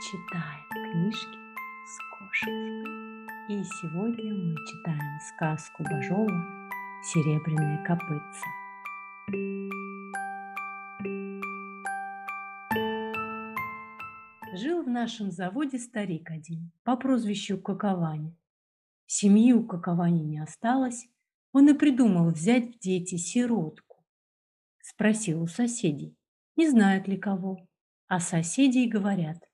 читает книжки с кошкой. И сегодня мы читаем сказку Бажова «Серебряные копытца». Жил в нашем заводе старик один по прозвищу Каковани. Семьи у Каковани не осталось, он и придумал взять в дети сиротку. Спросил у соседей, не знают ли кого, а соседи говорят,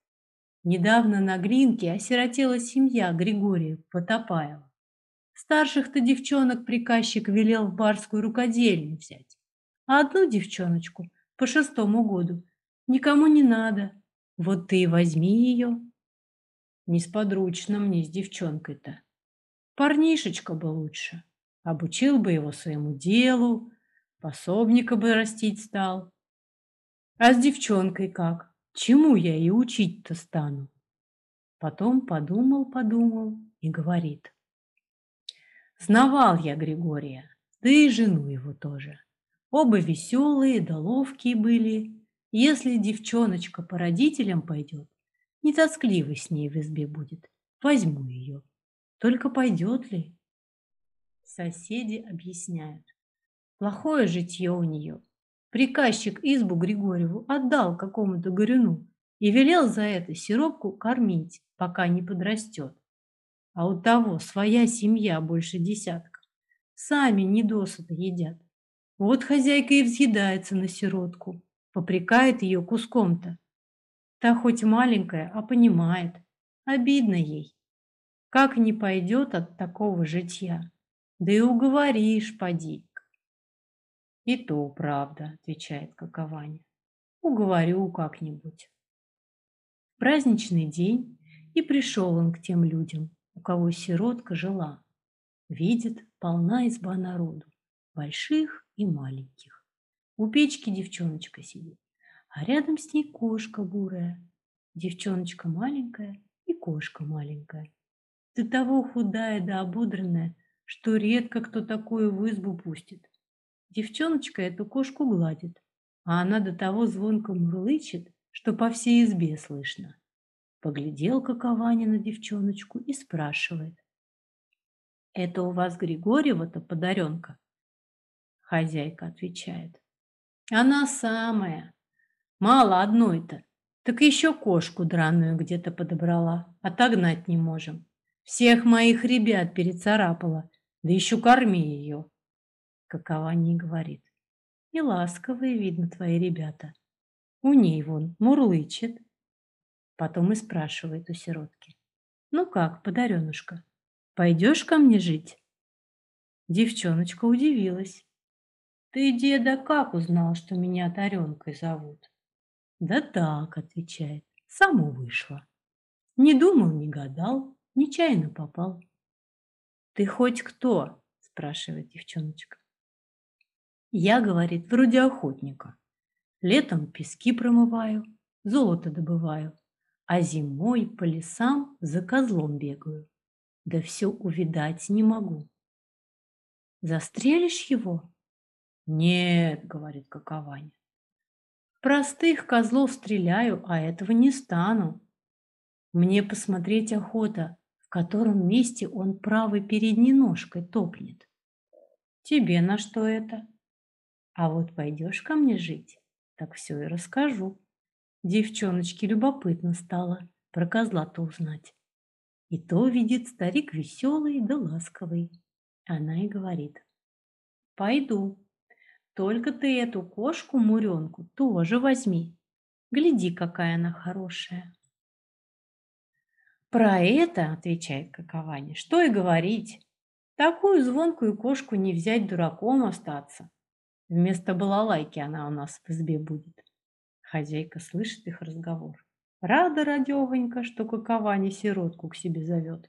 Недавно на Гринке осиротела семья Григория Потопаева. Старших-то девчонок приказчик велел в барскую рукодельню взять, а одну девчоночку по шестому году никому не надо. Вот ты и возьми ее. Несподручно мне с девчонкой-то. Парнишечка бы лучше. Обучил бы его своему делу, пособника бы растить стал. А с девчонкой как? Чему я и учить-то стану? Потом подумал, подумал и говорит. Знавал я Григория, да и жену его тоже. Оба веселые да ловкие были. Если девчоночка по родителям пойдет, не тоскливо с ней в избе будет. Возьму ее. Только пойдет ли? Соседи объясняют. Плохое житье у нее. Приказчик избу Григорьеву отдал какому-то горюну и велел за это сиропку кормить, пока не подрастет. А у того своя семья больше десятка. Сами недосыто едят. Вот хозяйка и взъедается на сиротку, попрекает ее куском-то. Та хоть маленькая, а понимает. Обидно ей. Как не пойдет от такого житья? Да и уговоришь, поди. И то правда, отвечает Какованя. Уговорю как-нибудь. Праздничный день, и пришел он к тем людям, у кого сиротка жила. Видит, полна изба народу, больших и маленьких. У печки девчоночка сидит, а рядом с ней кошка бурая. Девчоночка маленькая и кошка маленькая. До того худая да ободранная, что редко кто такую в избу пустит. Девчоночка эту кошку гладит, а она до того звонко мурлычет, что по всей избе слышно. Поглядел Какованя на девчоночку и спрашивает. «Это у вас Григорьева-то подаренка?» Хозяйка отвечает. «Она самая. Мало одной-то. Так еще кошку драную где-то подобрала. Отогнать не можем. Всех моих ребят перецарапала. Да еще корми ее какова не говорит. И ласковые, видно, твои ребята. У ней вон мурлычет. Потом и спрашивает у сиротки. Ну как, подаренушка, пойдешь ко мне жить? Девчоночка удивилась. Ты, деда, как узнал, что меня Таренкой зовут? Да так, отвечает, само вышло. Не думал, не гадал, нечаянно попал. Ты хоть кто? спрашивает девчоночка. Я, говорит, вроде охотника. Летом пески промываю, золото добываю, а зимой по лесам за козлом бегаю. Да все увидать не могу. Застрелишь его? Нет, говорит Какованя. Простых козлов стреляю, а этого не стану. Мне посмотреть охота, в котором месте он правой передней ножкой топнет. Тебе на что это? А вот пойдешь ко мне жить, так все и расскажу. Девчоночке любопытно стало про козла-то узнать. И то видит старик веселый да ласковый. Она и говорит. Пойду. Только ты эту кошку-муренку тоже возьми. Гляди, какая она хорошая. Про это, отвечает Какованя, что и говорить. Такую звонкую кошку не взять дураком остаться. Вместо балалайки она у нас в избе будет. Хозяйка слышит их разговор. Рада радёгонька, что какова сиротку к себе зовет.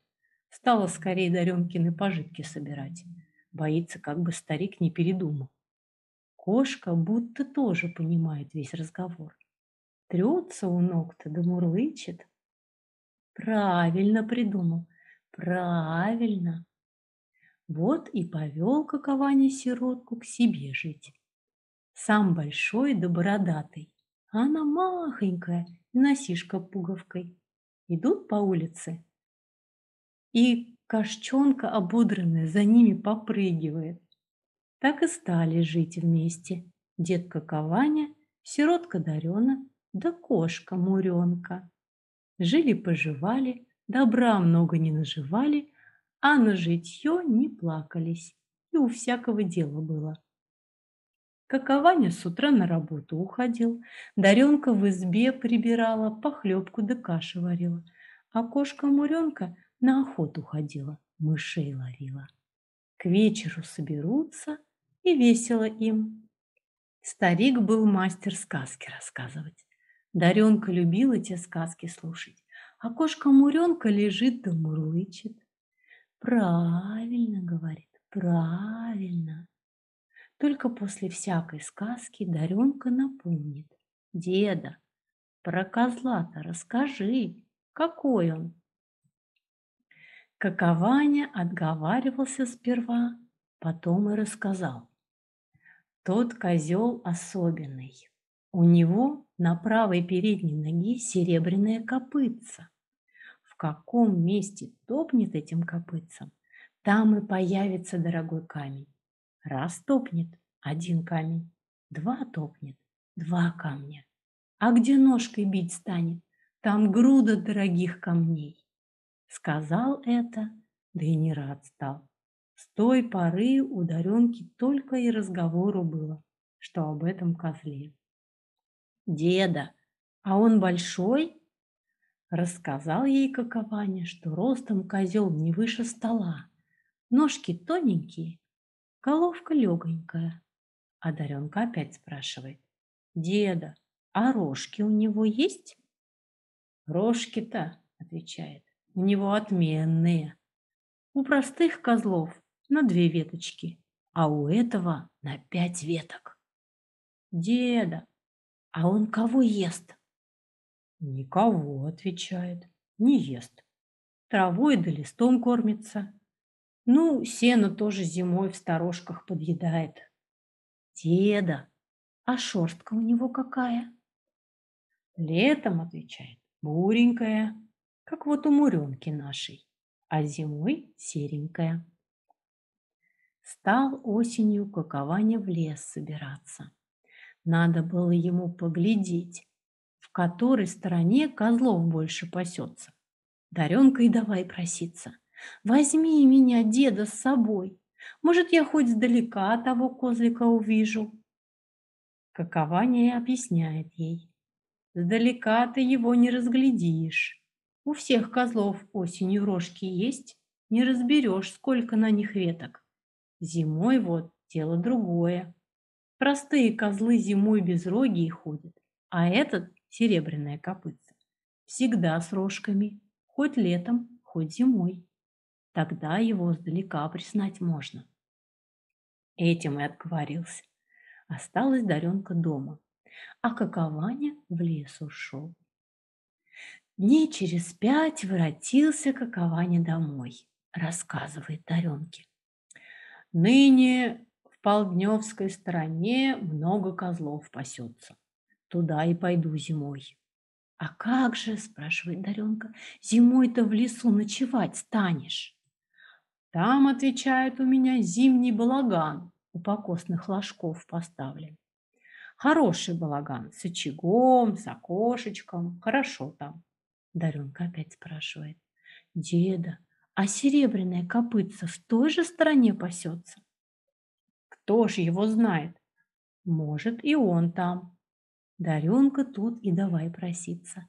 Стала скорее Дарёмкины пожитки собирать. Боится, как бы старик не передумал. Кошка будто тоже понимает весь разговор. Трется у ног-то да мурлычет. Правильно придумал, правильно. Вот и повел Какованя сиротку к себе жить. Сам большой да бородатый, а она махонькая, носишка пуговкой. Идут по улице, и кошчонка ободранная за ними попрыгивает. Так и стали жить вместе. Детка Каваня, сиротка Дарена, да кошка Муренка. Жили-поживали, добра много не наживали, а на житье не плакались, и у всякого дела было. Какованя с утра на работу уходил, Даренка в избе прибирала, похлебку да каши варила, а кошка-муренка на охоту ходила, мышей ловила. К вечеру соберутся, и весело им. Старик был мастер сказки рассказывать. Даренка любила те сказки слушать, а кошка-муренка лежит да мурлычет. Правильно, говорит, правильно. Только после всякой сказки Даренка напомнит. Деда, про козла-то расскажи, какой он? Какованя отговаривался сперва, потом и рассказал. Тот козел особенный. У него на правой передней ноге серебряное копытце. Каком месте топнет этим копытцем, там и появится дорогой камень. Раз топнет – один камень, два топнет – два камня. А где ножкой бить станет, там груда дорогих камней. Сказал это, да и не рад стал. С той поры у Даренки только и разговору было, что об этом козле. «Деда, а он большой?» Рассказал ей Какованя, что ростом козел не выше стола, ножки тоненькие, Головка легонькая. А Даренка опять спрашивает. Деда, а рожки у него есть? Рожки-то, отвечает, у него отменные. У простых козлов на две веточки, а у этого на пять веток. Деда, а он кого ест? Никого, отвечает, не ест. Травой да листом кормится. Ну, сено тоже зимой в сторожках подъедает. Деда, а шерстка у него какая? Летом, отвечает, буренькая, как вот у муренки нашей, а зимой серенькая. Стал осенью какованя в лес собираться. Надо было ему поглядеть, которой стороне козлов больше пасется. Даренка и давай проситься – Возьми меня, деда, с собой. Может, я хоть сдалека того козлика увижу. Какование объясняет ей. Сдалека ты его не разглядишь. У всех козлов осенью рожки есть, не разберешь, сколько на них веток. Зимой вот дело другое. Простые козлы зимой без роги ходят, а этот, серебряная копытца, всегда с рожками, хоть летом, хоть зимой. Тогда его сдалека признать можно. Этим и отговорился. Осталась Даренка дома, а Какованя в лес ушел. Дней через пять воротился Какованя домой, рассказывает Даренке. Ныне в Полдневской стороне много козлов пасется. Туда и пойду зимой. А как же, спрашивает Даренка, зимой-то в лесу ночевать станешь? Там, отвечает, у меня зимний балаган у покосных ложков поставлен. Хороший балаган, с очагом, с окошечком, хорошо там. Даренка опять спрашивает. Деда, а серебряная копытца в той же стороне пасется? Кто ж его знает? Может, и он там. Даренка тут и давай проситься.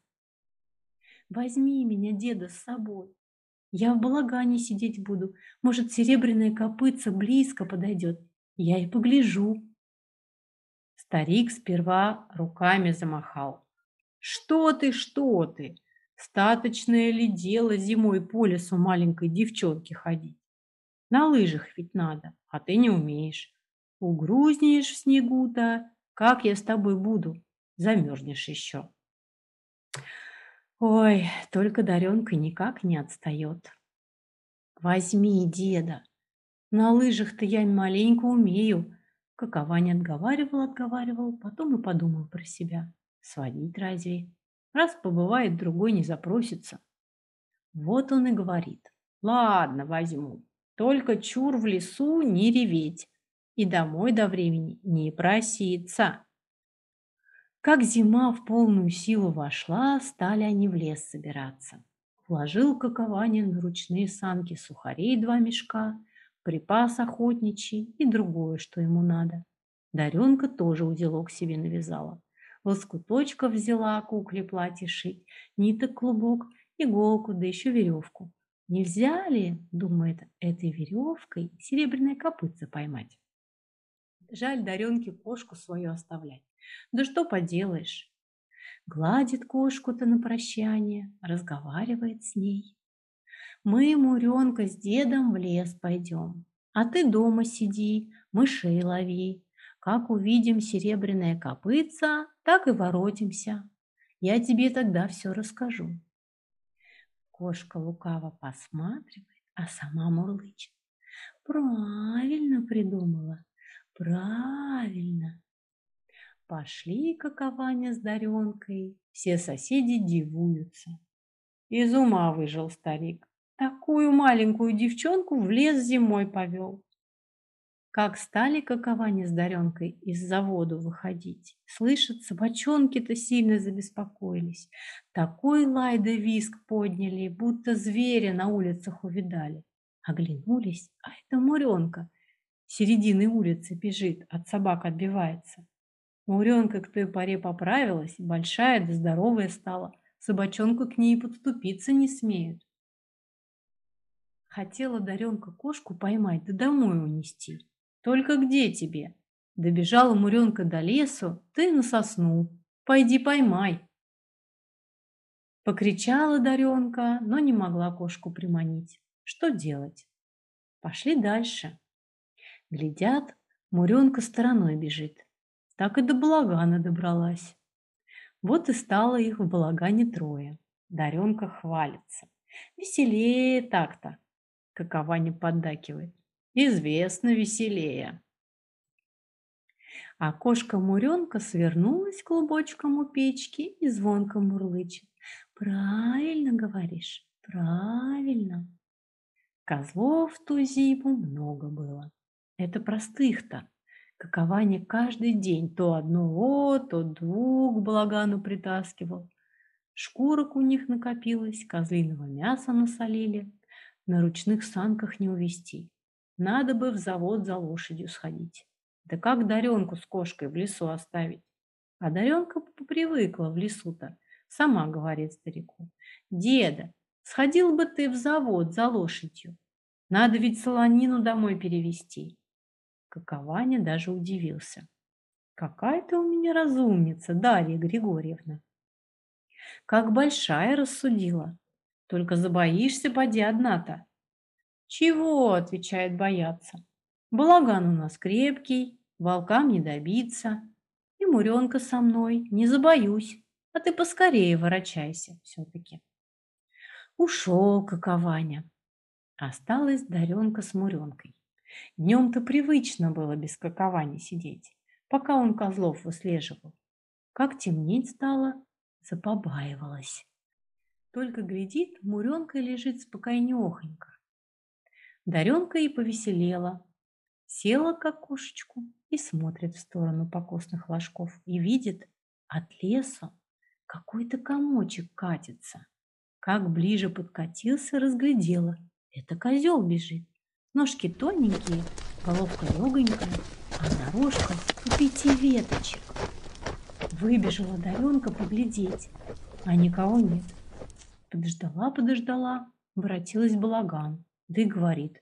Возьми меня, деда, с собой. Я в балагане сидеть буду. Может, серебряная копытца близко подойдет. Я и погляжу. Старик сперва руками замахал. Что ты, что ты? Статочное ли дело зимой по лесу маленькой девчонки ходить? На лыжах ведь надо, а ты не умеешь. Угрузнешь в снегу-то, как я с тобой буду? Замерзнешь еще. Ой, только Даренка никак не отстает. Возьми, деда. На лыжах-то я маленько умею. Какова не отговаривал, отговаривал, потом и подумал про себя. Сводить разве? Раз побывает, другой не запросится. Вот он и говорит. Ладно, возьму. Только чур в лесу не реветь и домой до времени не проситься. Как зима в полную силу вошла, стали они в лес собираться. Вложил Какованин на ручные санки сухарей два мешка, припас охотничий и другое, что ему надо. Даренка тоже узелок себе навязала. Лоскуточков взяла кукле платье шить, ниток клубок, иголку, да еще веревку. Нельзя ли, думает, этой веревкой серебряное копытце поймать? Жаль Даренке кошку свою оставлять. Да что поделаешь. Гладит кошку-то на прощание, разговаривает с ней. Мы, Муренка, с дедом в лес пойдем, а ты дома сиди, мышей лови. Как увидим серебряное копытце, так и воротимся. Я тебе тогда все расскажу. Кошка лукаво посматривает, а сама мурлычет. Правильно придумала, правильно. Пошли какованя с Даренкой, все соседи дивуются. Из ума выжил старик. Такую маленькую девчонку в лес зимой повел. Как стали каковане с Даренкой из заводу выходить. Слышат, собачонки-то сильно забеспокоились. Такой лай да виск подняли, будто зверя на улицах увидали. Оглянулись, а это Муренка. Середины улицы бежит, от собак отбивается. Муренка к той поре поправилась, большая да здоровая стала. Собачонку к ней подступиться не смеют. Хотела Даренка кошку поймать да домой унести. Только где тебе? Добежала Муренка до лесу, ты на сосну. Пойди поймай. Покричала Даренка, но не могла кошку приманить. Что делать? Пошли дальше. Глядят, Муренка стороной бежит так и до балагана добралась. Вот и стало их в балагане трое. Даренка хвалится. Веселее так-то, какова не поддакивает. Известно веселее. А кошка-муренка свернулась клубочком у печки и звонко мурлычет. Правильно говоришь, правильно. Козлов в ту зиму много было. Это простых-то, Какование каждый день то одного, то двух балагану притаскивал. Шкурок у них накопилось, козлиного мяса насолили, на ручных санках не увести. Надо бы в завод за лошадью сходить. Да как Даренку с кошкой в лесу оставить? А Даренка попривыкла в лесу-то. Сама говорит старику. Деда, сходил бы ты в завод за лошадью. Надо ведь солонину домой перевести. Какованя даже удивился. Какая ты у меня разумница, Дарья Григорьевна. Как большая рассудила. Только забоишься, поди одна-то. Чего, отвечает бояться. Балаган у нас крепкий, волкам не добиться. И Муренка со мной, не забоюсь. А ты поскорее ворочайся все-таки. Ушел какованя. Осталась Даренка с Муренкой. Днем-то привычно было без каковани сидеть, пока он козлов выслеживал. Как темнеть стало, запобаивалась. Только глядит, Муренка лежит спокойнёхонько. Даренка и повеселела. Села к окошечку и смотрит в сторону покосных ложков и видит, от леса какой-то комочек катится. Как ближе подкатился, разглядела. Это козел бежит. Ножки тоненькие, головка легонькая, а дорожка у пяти веточек. Выбежала Даренка поглядеть, а никого нет. Подождала, подождала, воротилась балаган, да и говорит.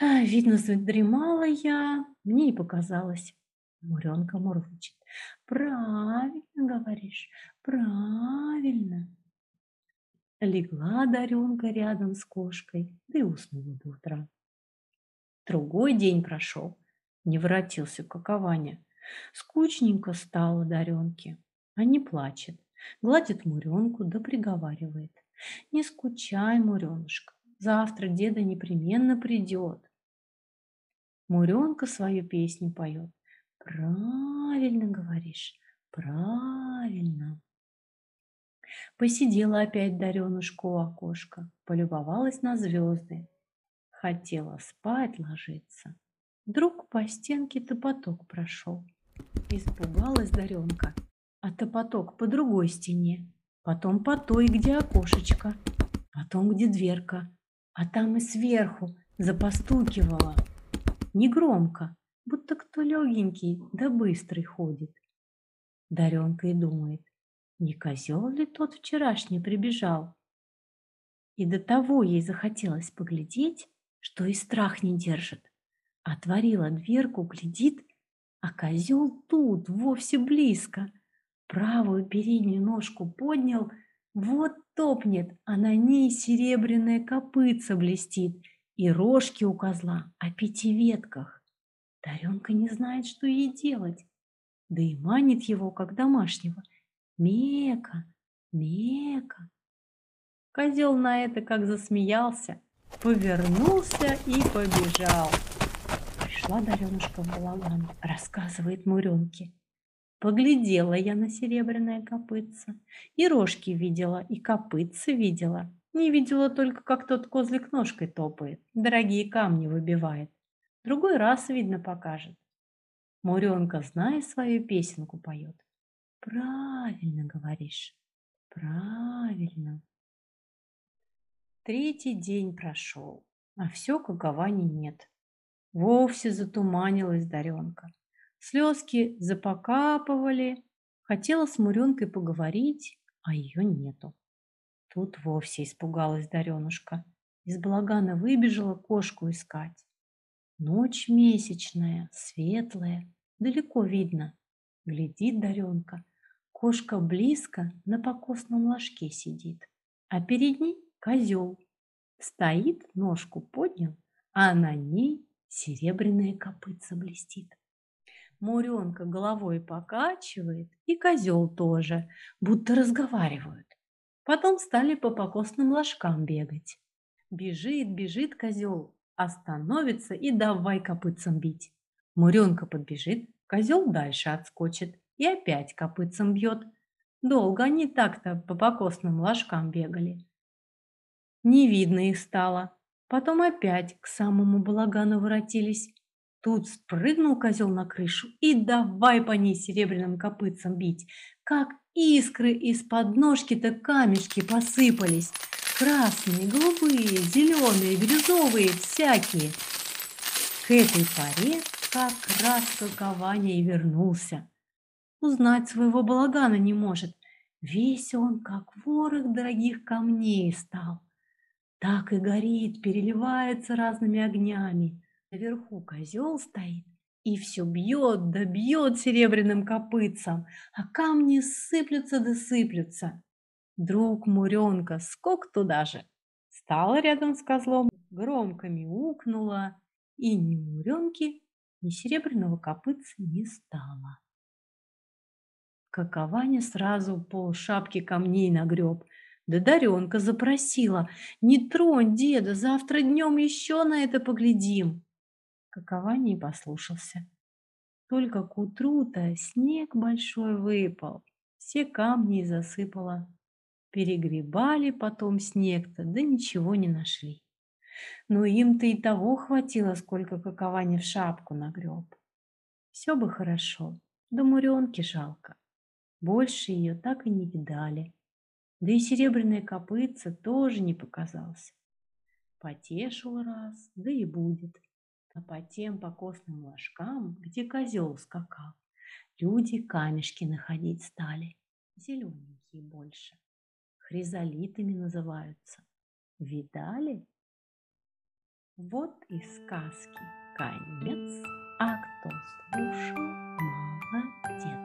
А, видно, задремала я, мне и показалось. Муренка мурлычет. Правильно говоришь, правильно. Легла Даренка рядом с кошкой, да и уснула до утра. Другой день прошел, не воротился какованя. Скучненько стало Даренке, а не плачет. Гладит Муренку да приговаривает. Не скучай, Муренушка, завтра деда непременно придет. Муренка свою песню поет. Правильно говоришь, правильно. Посидела опять Даренушка у окошка, полюбовалась на звезды. Хотела спать ложиться. Вдруг по стенке топоток прошел. Испугалась Даренка, а топоток по другой стене, потом по той, где окошечко, потом где дверка, а там и сверху запостукивала. Негромко, будто кто легенький да быстрый ходит. Даренка и думает, не козел ли тот вчерашний прибежал? И до того ей захотелось поглядеть, что и страх не держит. Отворила дверку, глядит, а козел тут, вовсе близко. Правую переднюю ножку поднял, вот топнет, а на ней серебряная копытца блестит, и рожки у козла о пяти ветках. Даренка не знает, что ей делать, да и манит его, как домашнего. Мека, мека. Козел на это как засмеялся, повернулся и побежал. Пришла Даренушка в балаган, рассказывает Муренке. Поглядела я на серебряное копытце, и рожки видела, и копытце видела. Не видела только, как тот козлик ножкой топает, дорогие камни выбивает. Другой раз, видно, покажет. Муренка, зная свою песенку, поет. Правильно говоришь, правильно. Третий день прошел, а все каковани нет. Вовсе затуманилась Даренка. Слезки запокапывали, хотела с Муренкой поговорить, а ее нету. Тут вовсе испугалась Даренушка. Из балагана выбежала кошку искать. Ночь месячная, светлая, далеко видно. Глядит Даренка. Кошка близко на покосном ложке сидит, а перед ней козел. Стоит, ножку поднял, а на ней серебряная копытца блестит. Муренка головой покачивает, и козел тоже, будто разговаривают. Потом стали по покосным ложкам бегать. Бежит, бежит козел, остановится и давай копытцем бить. Муренка подбежит, козел дальше отскочит и опять копытцем бьет. Долго они так-то по покосным ложкам бегали. Не видно их стало. Потом опять к самому балагану воротились. Тут спрыгнул козел на крышу и давай по ней серебряным копытцем бить. Как искры из-под ножки-то камешки посыпались. Красные, голубые, зеленые, бирюзовые, всякие. К этой паре как раз толкование и вернулся. Узнать своего балагана не может. Весь он, как ворох дорогих камней, стал. Так и горит, переливается разными огнями. Наверху козел стоит и все бьет да бьет серебряным копытцем, а камни сыплются да сыплются. Друг Муренка скок туда же. Стала рядом с козлом, громко мяукнула, и ни Муренки, ни серебряного копытца не стало. Какованя сразу пол шапки камней нагреб – да Даренка запросила, не тронь деда, завтра днем еще на это поглядим. Какова не послушался. Только к утру-то снег большой выпал, все камни засыпало. Перегребали потом снег-то, да ничего не нашли. Но им-то и того хватило, сколько каковани в шапку нагреб. Все бы хорошо, да Муренки жалко. Больше ее так и не видали. Да и серебряная копытца тоже не показался. Потешил раз, да и будет. А по тем покосным ложкам, где козел скакал, люди камешки находить стали, зелененькие больше. Хризолитами называются. Видали? Вот и сказки конец, а кто слушал, молодец.